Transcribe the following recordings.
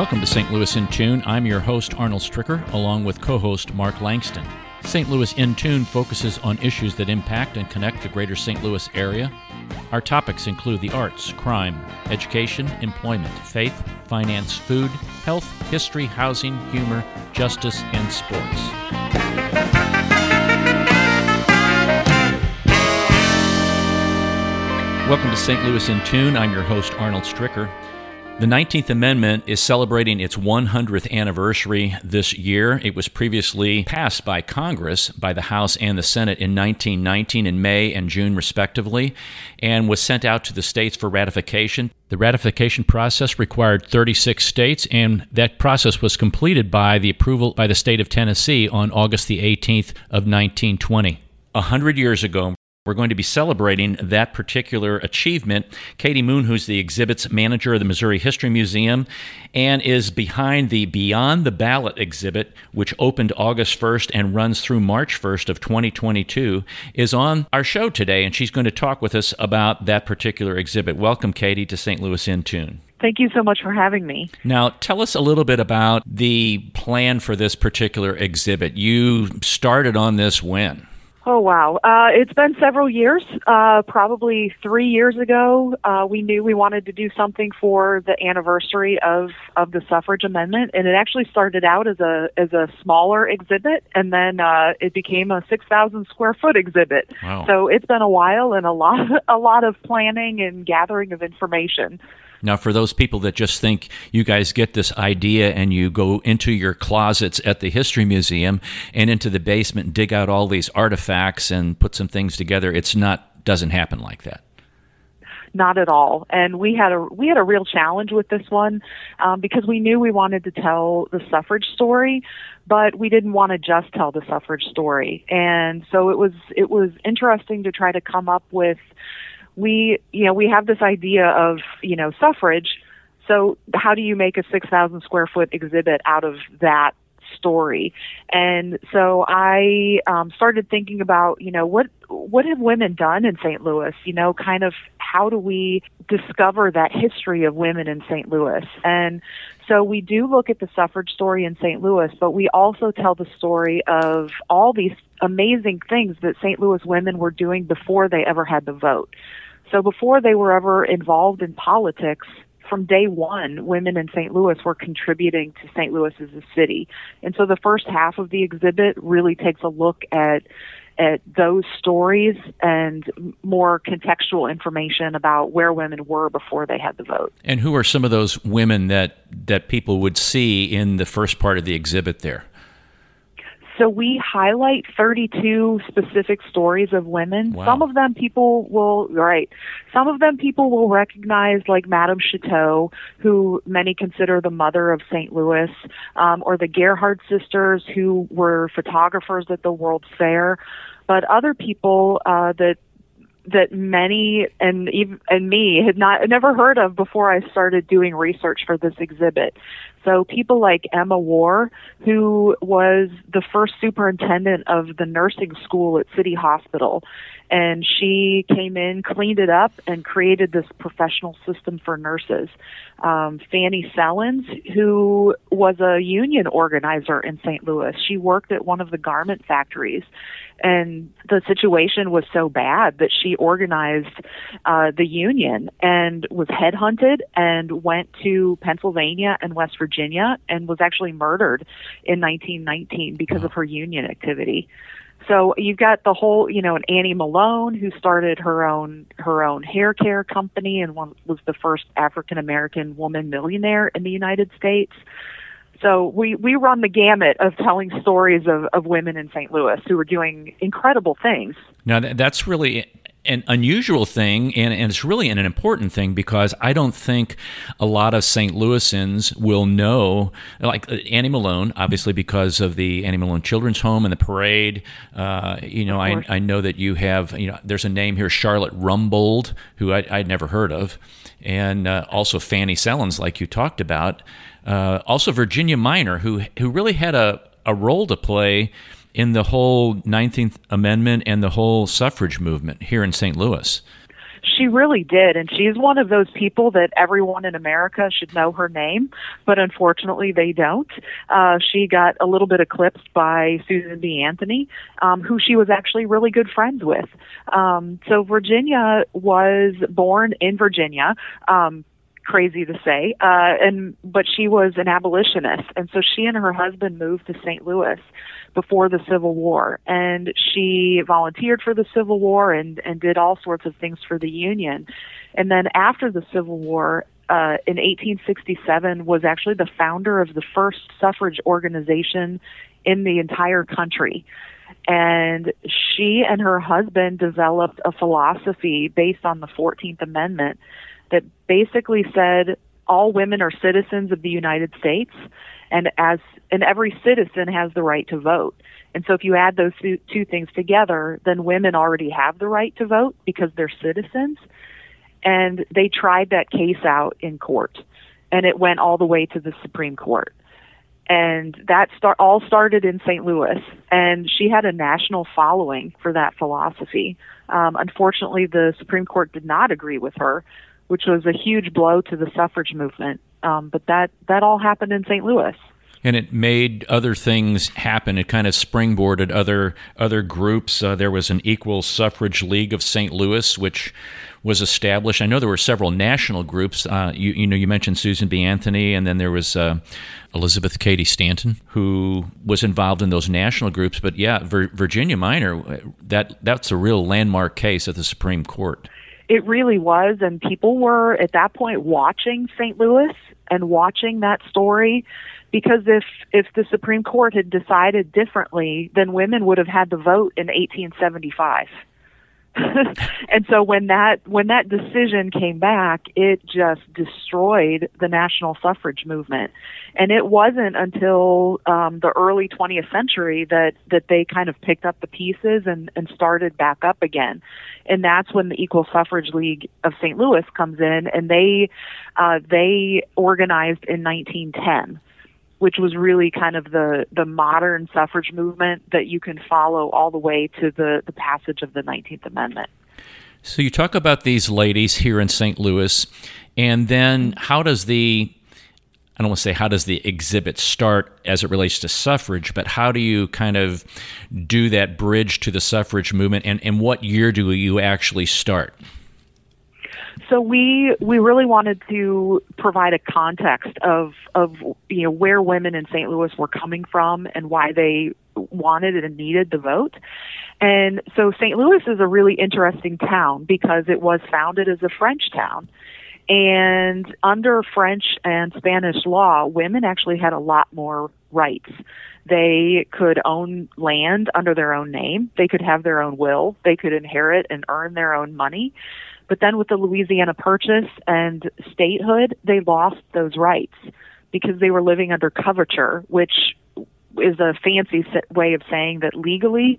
Welcome to St. Louis in Tune. I'm your host, Arnold Stricker, along with co host Mark Langston. St. Louis in Tune focuses on issues that impact and connect the greater St. Louis area. Our topics include the arts, crime, education, employment, faith, finance, food, health, history, housing, humor, justice, and sports. Welcome to St. Louis in Tune. I'm your host, Arnold Stricker. The 19th Amendment is celebrating its 100th anniversary this year. It was previously passed by Congress, by the House and the Senate in 1919 in May and June, respectively, and was sent out to the states for ratification. The ratification process required 36 states, and that process was completed by the approval by the state of Tennessee on August the 18th of 1920. A hundred years ago, we're going to be celebrating that particular achievement. Katie Moon, who's the exhibits manager of the Missouri History Museum and is behind the Beyond the Ballot exhibit, which opened August 1st and runs through March 1st of 2022, is on our show today, and she's going to talk with us about that particular exhibit. Welcome, Katie, to St. Louis in Tune. Thank you so much for having me. Now, tell us a little bit about the plan for this particular exhibit. You started on this when? Oh wow! Uh, it's been several years. Uh, probably three years ago, uh, we knew we wanted to do something for the anniversary of of the suffrage amendment, and it actually started out as a as a smaller exhibit, and then uh, it became a six thousand square foot exhibit. Wow. So it's been a while and a lot a lot of planning and gathering of information. Now, for those people that just think you guys get this idea and you go into your closets at the History Museum and into the basement and dig out all these artifacts and put some things together, it's not doesn't happen like that. Not at all. And we had a we had a real challenge with this one um, because we knew we wanted to tell the suffrage story, but we didn't want to just tell the suffrage story. And so it was it was interesting to try to come up with we you know we have this idea of you know suffrage. So how do you make a 6000 square foot exhibit out of that story? And so i um, started thinking about you know what what have women done in st louis? You know kind of how do we discover that history of women in st louis? And so we do look at the suffrage story in st louis but we also tell the story of all these amazing things that st louis women were doing before they ever had the vote so before they were ever involved in politics, from day one, women in St. Louis were contributing to St. Louis as a city. And so the first half of the exhibit really takes a look at at those stories and more contextual information about where women were before they had the vote. And who are some of those women that that people would see in the first part of the exhibit there? So we highlight 32 specific stories of women. Wow. Some of them people will, right, some of them people will recognize like Madame Chouteau, who many consider the mother of St. Louis, um, or the Gerhard sisters, who were photographers at the World's Fair. But other people uh, that that many and even and me had not never heard of before I started doing research for this exhibit. So people like Emma War, who was the first superintendent of the nursing school at City Hospital, and she came in, cleaned it up, and created this professional system for nurses. Um, Fannie Sellins, who was a union organizer in St. Louis, she worked at one of the garment factories, and the situation was so bad that she organized uh, the union and was headhunted and went to Pennsylvania and West Virginia and was actually murdered in 1919 because of her union activity. So you've got the whole, you know, an Annie Malone who started her own her own hair care company and was the first African American woman millionaire in the United States. So we we run the gamut of telling stories of of women in St. Louis who are doing incredible things. Now that's really an unusual thing, and, and it's really an important thing because I don't think a lot of St. Louisans will know, like uh, Annie Malone, obviously because of the Annie Malone Children's Home and the parade. Uh, you know, I, I know that you have, you know, there's a name here, Charlotte Rumbold, who I, would never heard of, and uh, also Fannie Sellins, like you talked about. Uh, also Virginia Minor, who who really had a, a role to play in the whole 19th Amendment and the whole suffrage movement here in St. Louis. She really did, and she's one of those people that everyone in America should know her name, but unfortunately they don't. Uh, she got a little bit eclipsed by Susan B. Anthony, um, who she was actually really good friends with. Um, so Virginia was born in Virginia. Um, crazy to say uh and but she was an abolitionist and so she and her husband moved to St. Louis before the Civil War. And she volunteered for the Civil War and, and did all sorts of things for the Union. And then after the Civil War, uh, in 1867, was actually the founder of the first suffrage organization in the entire country. And she and her husband developed a philosophy based on the 14th Amendment that basically said all women are citizens of the United States and as and every citizen has the right to vote. And so if you add those two, two things together, then women already have the right to vote because they're citizens. And they tried that case out in court, and it went all the way to the Supreme Court. And that start all started in St. Louis, and she had a national following for that philosophy. Um, unfortunately, the Supreme Court did not agree with her, which was a huge blow to the suffrage movement. Um, but that that all happened in St. Louis and it made other things happen. It kind of springboarded other other groups. Uh, there was an Equal Suffrage League of St. Louis, which was established. I know there were several national groups. Uh, you, you know, you mentioned Susan B. Anthony, and then there was uh, Elizabeth Cady Stanton, who was involved in those national groups. But yeah, Vir- Virginia Minor, that that's a real landmark case at the Supreme Court. It really was, and people were at that point watching St. Louis and watching that story because if if the Supreme Court had decided differently, then women would have had the vote in 1875. and so when that when that decision came back, it just destroyed the national suffrage movement. And it wasn't until um, the early 20th century that that they kind of picked up the pieces and and started back up again. And that's when the Equal Suffrage League of St. Louis comes in, and they uh, they organized in 1910 which was really kind of the the modern suffrage movement that you can follow all the way to the the passage of the 19th Amendment. So you talk about these ladies here in St. Louis, and then how does the I don't want to say how does the exhibit start as it relates to suffrage, but how do you kind of do that bridge to the suffrage movement, and, and what year do you actually start? So we we really wanted to provide a context of of you know where women in St. Louis were coming from and why they wanted and needed the vote. And so St. Louis is a really interesting town because it was founded as a French town. And under French and Spanish law, women actually had a lot more rights. They could own land under their own name. They could have their own will. They could inherit and earn their own money. But then with the Louisiana Purchase and statehood, they lost those rights because they were living under coverture, which is a fancy way of saying that legally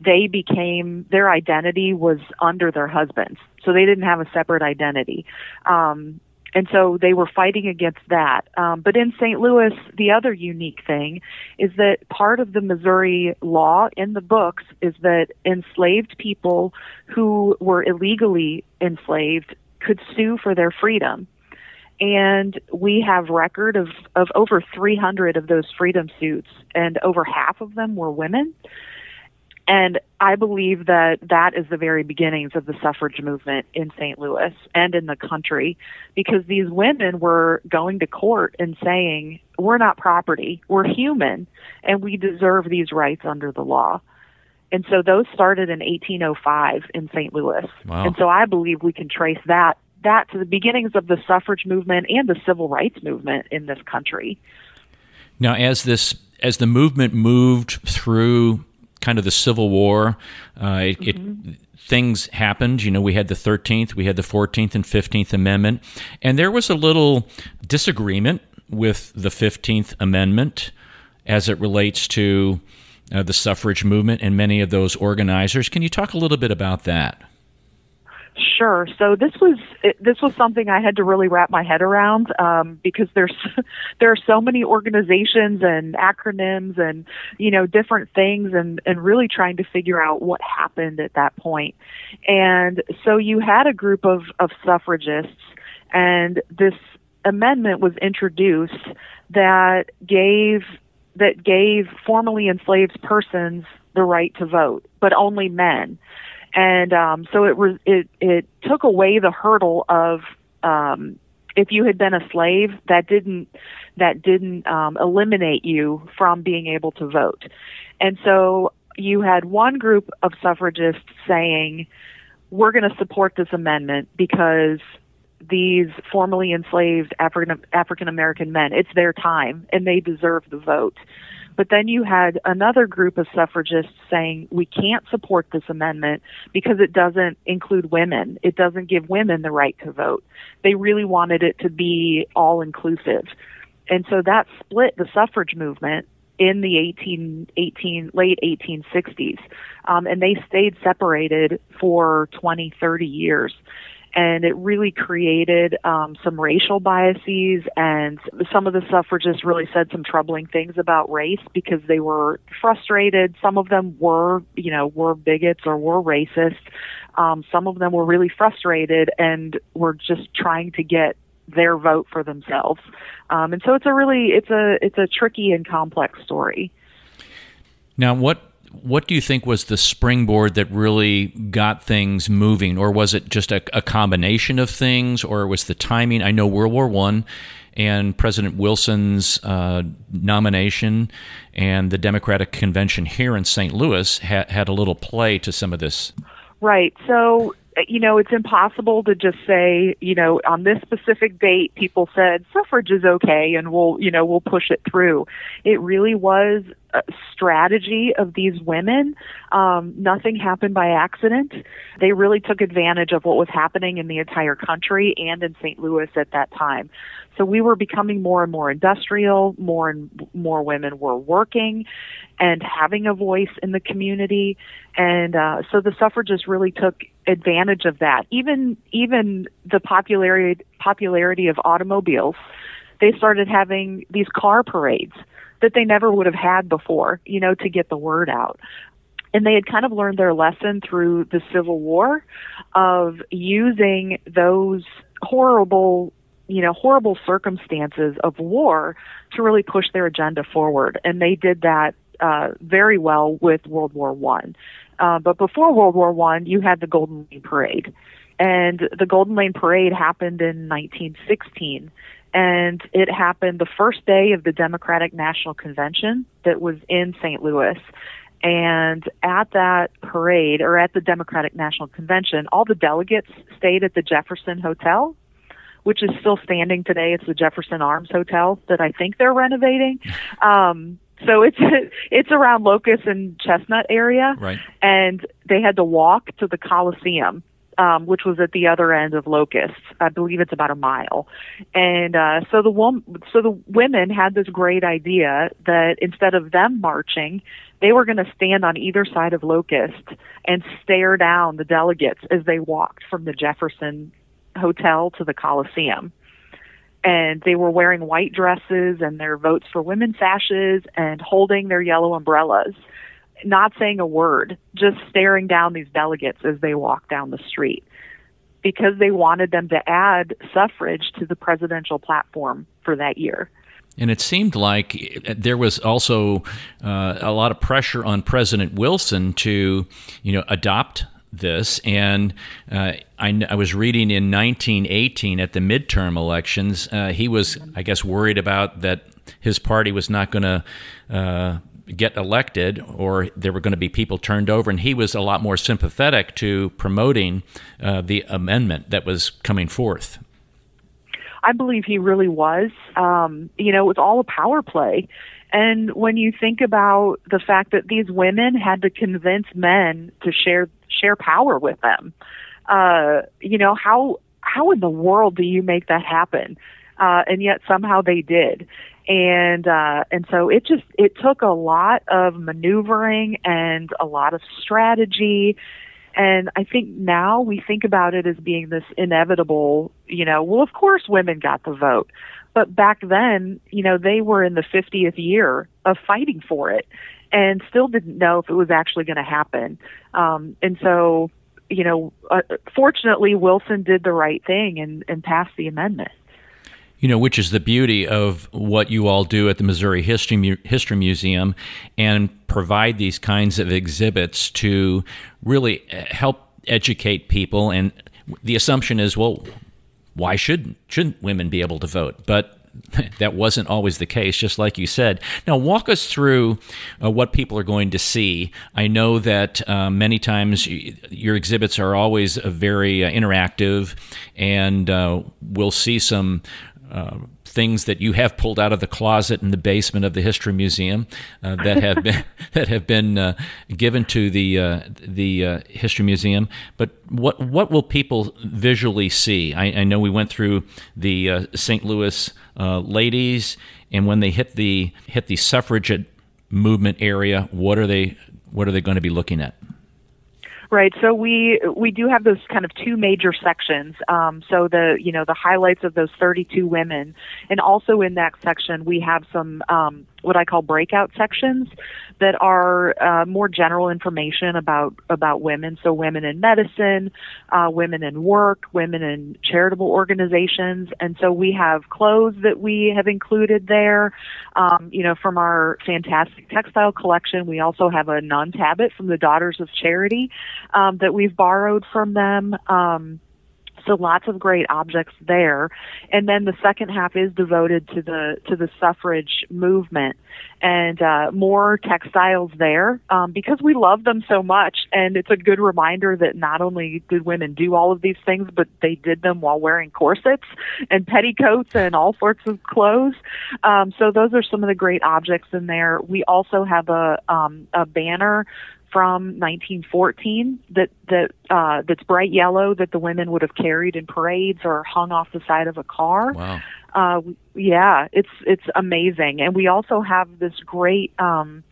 they became their identity was under their husbands, so they didn't have a separate identity. Um, and so they were fighting against that. Um, but in St. Louis, the other unique thing is that part of the Missouri law in the books is that enslaved people who were illegally enslaved could sue for their freedom. And we have record of, of over 300 of those freedom suits, and over half of them were women. And I believe that that is the very beginnings of the suffrage movement in St. Louis and in the country because these women were going to court and saying, we're not property, we're human, and we deserve these rights under the law. And so those started in 1805 in St. Louis. Wow. And so I believe we can trace that that to the beginnings of the suffrage movement and the civil rights movement in this country. Now as this as the movement moved through kind of the Civil War. Uh, it, mm-hmm. it, things happened. You know, we had the 13th, we had the 14th and 15th Amendment, and there was a little disagreement with the 15th Amendment as it relates to uh, the suffrage movement and many of those organizers. Can you talk a little bit about that? Sure. So this was this was something I had to really wrap my head around um, because there's there are so many organizations and acronyms and you know different things and and really trying to figure out what happened at that point. And so you had a group of of suffragists, and this amendment was introduced that gave that gave formerly enslaved persons the right to vote, but only men and um, so it was it it took away the hurdle of um, if you had been a slave that didn't that didn't um, eliminate you from being able to vote, and so you had one group of suffragists saying we're going to support this amendment because these formerly enslaved African African American men it's their time and they deserve the vote but then you had another group of suffragists saying we can't support this amendment because it doesn't include women. It doesn't give women the right to vote. They really wanted it to be all inclusive. And so that split the suffrage movement in the 18, 18 late 1860s. Um, and they stayed separated for 20, 30 years and it really created um, some racial biases. And some of the suffragists really said some troubling things about race because they were frustrated. Some of them were, you know, were bigots or were racist. Um, some of them were really frustrated and were just trying to get their vote for themselves. Um, and so it's a really it's a it's a tricky and complex story. Now, what what do you think was the springboard that really got things moving, or was it just a, a combination of things, or was the timing? I know World War One and President Wilson's uh, nomination and the Democratic Convention here in St. Louis ha- had a little play to some of this. Right. So you know, it's impossible to just say, you know, on this specific date, people said suffrage is okay and we'll, you know, we'll push it through. It really was strategy of these women. Um, nothing happened by accident. They really took advantage of what was happening in the entire country and in St. Louis at that time. So we were becoming more and more industrial, more and more women were working and having a voice in the community. And uh, so the suffragists really took advantage of that. Even even the popularity popularity of automobiles, they started having these car parades that they never would have had before, you know, to get the word out. And they had kind of learned their lesson through the Civil War of using those horrible you know horrible circumstances of war to really push their agenda forward. And they did that uh, very well with world war one. Uh, but before world war one you had the golden lane parade. And the golden lane parade happened in 1916 and it happened the first day of the Democratic National Convention that was in St. Louis. And at that parade, or at the Democratic National Convention, all the delegates stayed at the Jefferson Hotel, which is still standing today. It's the Jefferson Arms Hotel that I think they're renovating. Um, so it's it's around Locust and Chestnut area, right. and they had to walk to the Coliseum um, which was at the other end of Locust. I believe it's about a mile. And uh, so the wom- so the women had this great idea that instead of them marching, they were going to stand on either side of Locust and stare down the delegates as they walked from the Jefferson Hotel to the Coliseum. And they were wearing white dresses and their votes for women sashes and holding their yellow umbrellas not saying a word, just staring down these delegates as they walk down the street because they wanted them to add suffrage to the presidential platform for that year. And it seemed like there was also uh, a lot of pressure on President Wilson to, you know, adopt this. And uh, I, I, was reading in 1918 at the midterm elections, uh, he was, I guess, worried about that his party was not going to uh, get elected or there were going to be people turned over. And he was a lot more sympathetic to promoting uh, the amendment that was coming forth. I believe he really was. Um, you know, it was all a power play. And when you think about the fact that these women had to convince men to share share power with them, uh, you know how how in the world do you make that happen? Uh, and yet somehow they did and uh, and so it just it took a lot of maneuvering and a lot of strategy And I think now we think about it as being this inevitable, you know, well, of course women got the vote. But back then, you know, they were in the 50th year of fighting for it and still didn't know if it was actually going to happen. Um, and so, you know, uh, fortunately, Wilson did the right thing and, and passed the amendment. You know, which is the beauty of what you all do at the Missouri History, Mu- History Museum and provide these kinds of exhibits to really uh, help educate people. And the assumption is, well, why shouldn't shouldn't women be able to vote? But that wasn't always the case, just like you said. Now, walk us through uh, what people are going to see. I know that uh, many times your exhibits are always very uh, interactive, and uh, we'll see some uh, things that you have pulled out of the closet in the basement of the History Museum uh, that have been that have been uh, given to the uh, the uh, History Museum. But what what will people visually see? I, I know we went through the uh, St. Louis ladies, and when they hit the hit the suffragette movement area, what are they what are they going to be looking at? Right. So we we do have those kind of two major sections. Um, so the you know the highlights of those 32 women, and also in that section we have some um, what I call breakout sections that are uh, more general information about about women. So women in medicine, uh, women in work, women in charitable organizations, and so we have clothes that we have included there. Um, you know, from our fantastic textile collection, we also have a nun tablet from the Daughters of Charity um, that we've borrowed from them. Um, so lots of great objects there. And then the second half is devoted to the to the suffrage movement and uh, more textiles there um, because we love them so much. And it's a good reminder that not only did women do all of these things but they did them while wearing corsets and petticoats and all sorts of clothes. Um, so those are some of the great objects in there. We also have a um, a banner from 1914 that that uh, that's bright yellow that the women would have carried in parades or hung off the side of a car. Wow. Uh, yeah, it's it's amazing, and we also have this great. Um,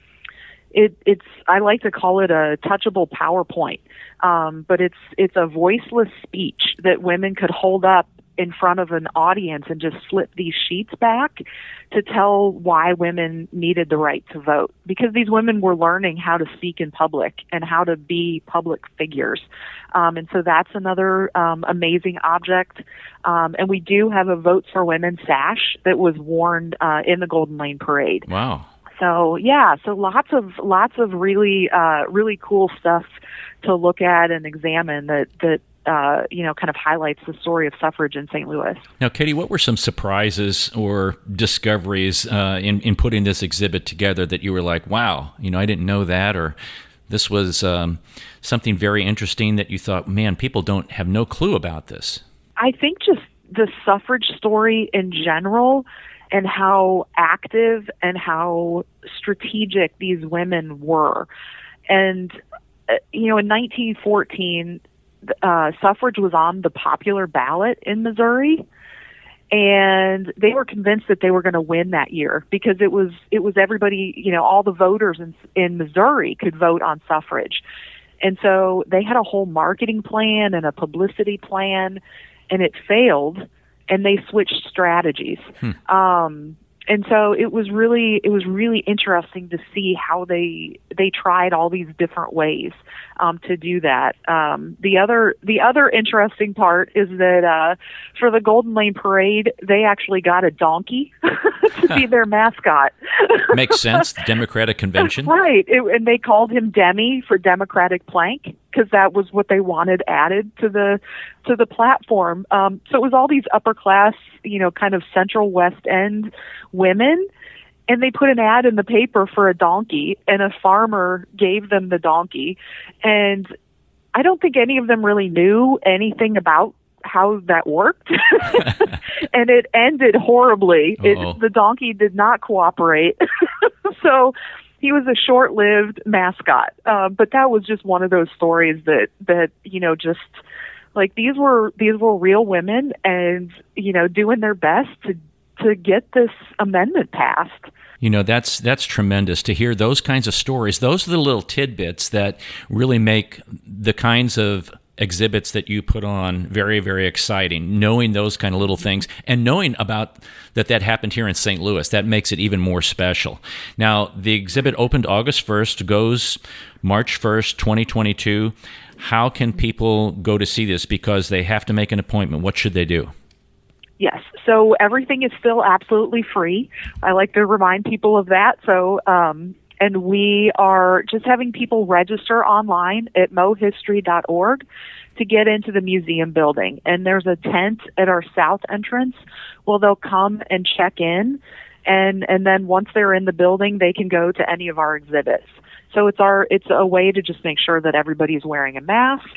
it, it's I like to call it a touchable PowerPoint, um, but it's it's a voiceless speech that women could hold up in front of an audience and just slip these sheets back to tell why women needed the right to vote. Because these women were learning how to speak in public and how to be public figures. Um, and so that's another um, amazing object. Um, and we do have a votes for women sash that was worn uh, in the golden lane parade. Wow. So yeah so lots of lots of really uh, really cool stuff to look at and examine that that uh, you know, kind of highlights the story of suffrage in St. Louis. Now, Katie, what were some surprises or discoveries uh, in in putting this exhibit together that you were like, wow, you know, I didn't know that, or this was um, something very interesting that you thought, man, people don't have no clue about this. I think just the suffrage story in general and how active and how strategic these women were. And, uh, you know, in 1914, uh, suffrage was on the popular ballot in Missouri, and they were convinced that they were going to win that year because it was it was everybody you know all the voters in in Missouri could vote on suffrage, and so they had a whole marketing plan and a publicity plan, and it failed, and they switched strategies. Hmm. Um, and so it was really it was really interesting to see how they they tried all these different ways um, to do that. Um, the other the other interesting part is that uh, for the Golden Lane Parade, they actually got a donkey to be their mascot. Makes sense. The Democratic convention, right? It, and they called him Demi for Democratic Plank because that was what they wanted added to the to the platform. Um, so it was all these upper class, you know, kind of Central West End women and they put an ad in the paper for a donkey and a farmer gave them the donkey. And i don't think any of them really knew anything about how that worked. And it ended horribly. It, the donkey did not cooperate. So he was a short-lived mascot uh, but that was just one of those stories that that you know just like these were these were real women and you know doing their best to to get this amendment passed. You know, that's that's tremendous to hear those kinds of stories. Those are the little tidbits that really make the kinds of exhibits that you put on very very exciting knowing those kind of little things and knowing about that that happened here in St. Louis that makes it even more special now the exhibit opened August 1st goes March 1st 2022 how can people go to see this because they have to make an appointment what should they do Yes. So everything is still absolutely free. I like to remind people of that. So, um, and we are just having people register online at mohistory.org to get into the museum building. And there's a tent at our south entrance. Well, they'll come and check in, and and then once they're in the building, they can go to any of our exhibits. So it's our it's a way to just make sure that everybody's wearing a mask.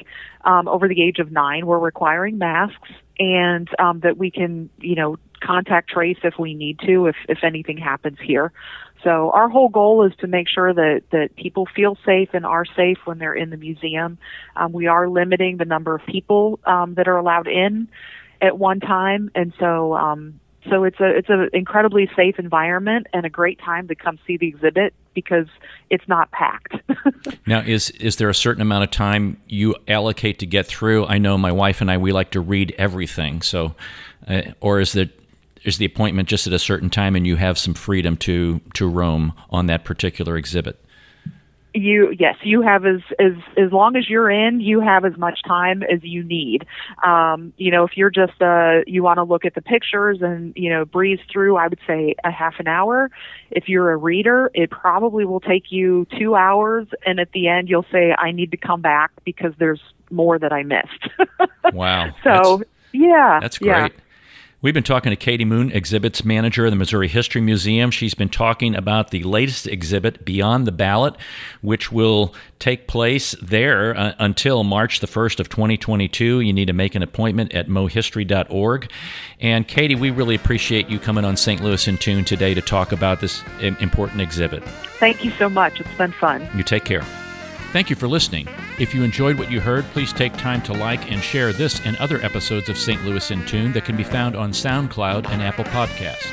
Um, over the age of nine, we're requiring masks, and um, that we can you know contact trace if we need to if if anything happens here. So our whole goal is to make sure that that people feel safe and are safe when they're in the museum. Um, we are limiting the number of people um, that are allowed in at one time, and so um, so it's a it's an incredibly safe environment and a great time to come see the exhibit because it's not packed. now, is is there a certain amount of time you allocate to get through? I know my wife and I we like to read everything, so uh, or is there is the appointment just at a certain time and you have some freedom to to roam on that particular exhibit? you yes you have as as as long as you're in you have as much time as you need. Um you know if you're just uh you want to look at the pictures and you know breeze through i would say a half an hour. If you're a reader it probably will take you 2 hours and at the end you'll say i need to come back because there's more that i missed. Wow. So that's, yeah. that's great. yeah. We've been talking to Katie Moon, exhibits manager of the Missouri History Museum. She's been talking about the latest exhibit, Beyond the Ballot, which will take place there uh, until March the 1st of 2022. You need to make an appointment at mohistory.org. And Katie, we really appreciate you coming on St. Louis in Tune today to talk about this important exhibit. Thank you so much. It's been fun. You take care. Thank you for listening. If you enjoyed what you heard, please take time to like and share this and other episodes of St. Louis in Tune that can be found on SoundCloud and Apple Podcast.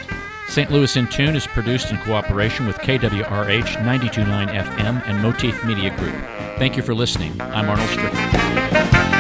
St. Louis in Tune is produced in cooperation with KWRH 929 FM and Motif Media Group. Thank you for listening. I'm Arnold Strickland.